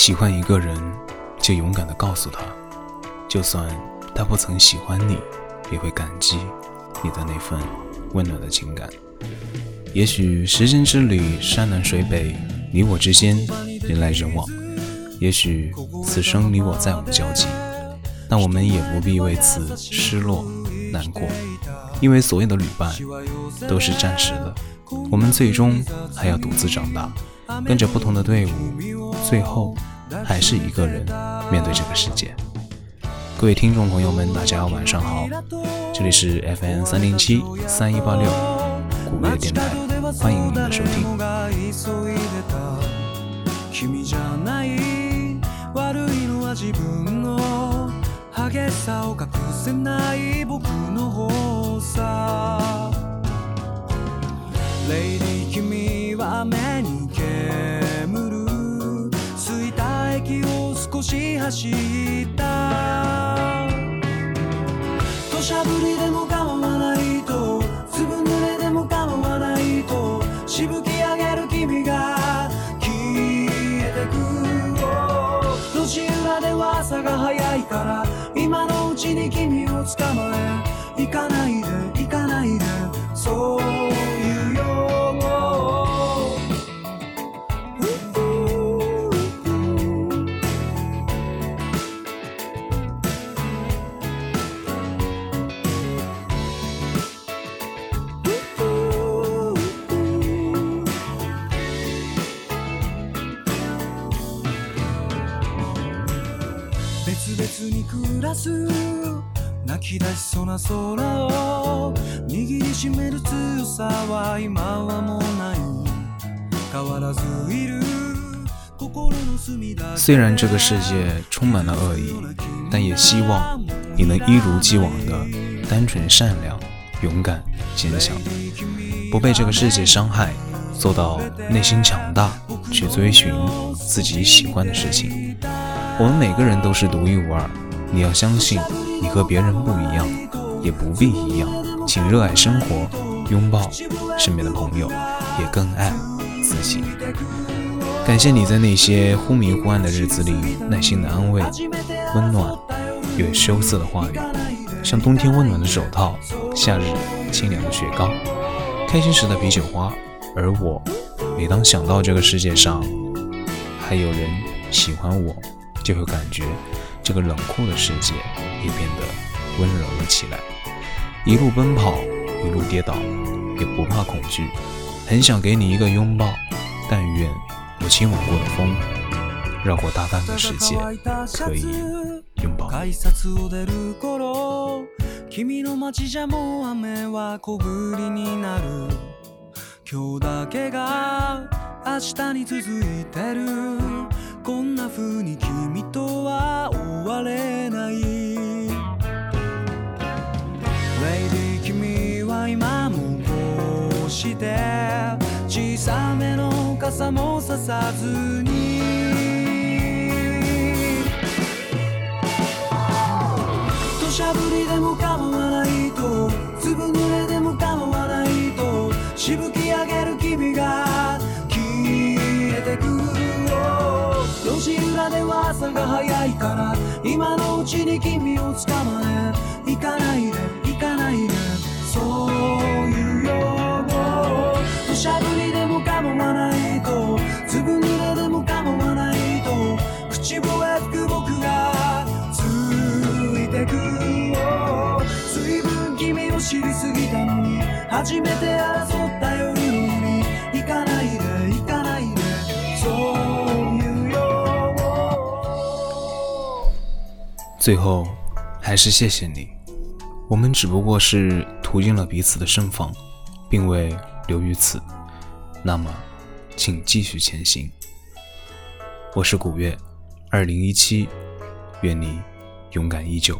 喜欢一个人，就勇敢的告诉他，就算他不曾喜欢你，也会感激你的那份温暖的情感。也许时间之旅山南水北，你我之间人来人往；也许此生你我再无交集，但我们也不必为此失落难过，因为所有的旅伴都是暂时的，我们最终还要独自长大，跟着不同的队伍。最后还是一个人面对这个世界。各位听众朋友们，大家晚上好，这里是 FM 三零七三一八六古乐电台，欢迎您的收听。少し走った土砂降りでも構わないと粒濡れでも構わない虽然这个世界充满了恶意，但也希望你能一如既往的单纯、善良、勇敢、坚强，不被这个世界伤害，做到内心强大，去追寻自己喜欢的事情。我们每个人都是独一无二，你要相信，你和别人不一样，也不必一样。请热爱生活，拥抱身边的朋友，也更爱自己。感谢你在那些忽明忽暗的日子里，耐心的安慰、温暖又羞涩的话语，像冬天温暖的手套，夏日清凉的雪糕，开心时的啤酒花。而我，每当想到这个世界上还有人喜欢我，就会感觉这个冷酷的世界也变得温柔了起来。一路奔跑，一路跌倒，也不怕恐惧。很想给你一个拥抱，但愿我亲吻过的风绕过大半个世界，可以拥抱。こんな風に君とは終われない Lady 君は今もこうして小さめの傘もささずに土砂降りでも構わないと粒濡れでも構わないとしぶきでは朝が早いから今のうちに君を捕まえ行かないで行かないでそういうよ土砂降りでも構わないとつぶ濡れでも構わないと口笛吹く僕がついてく随分君を知りすぎたのに初めて争う最后，还是谢谢你。我们只不过是途经了彼此的身旁，并未留于此。那么，请继续前行。我是古月，二零一七，愿你勇敢依旧。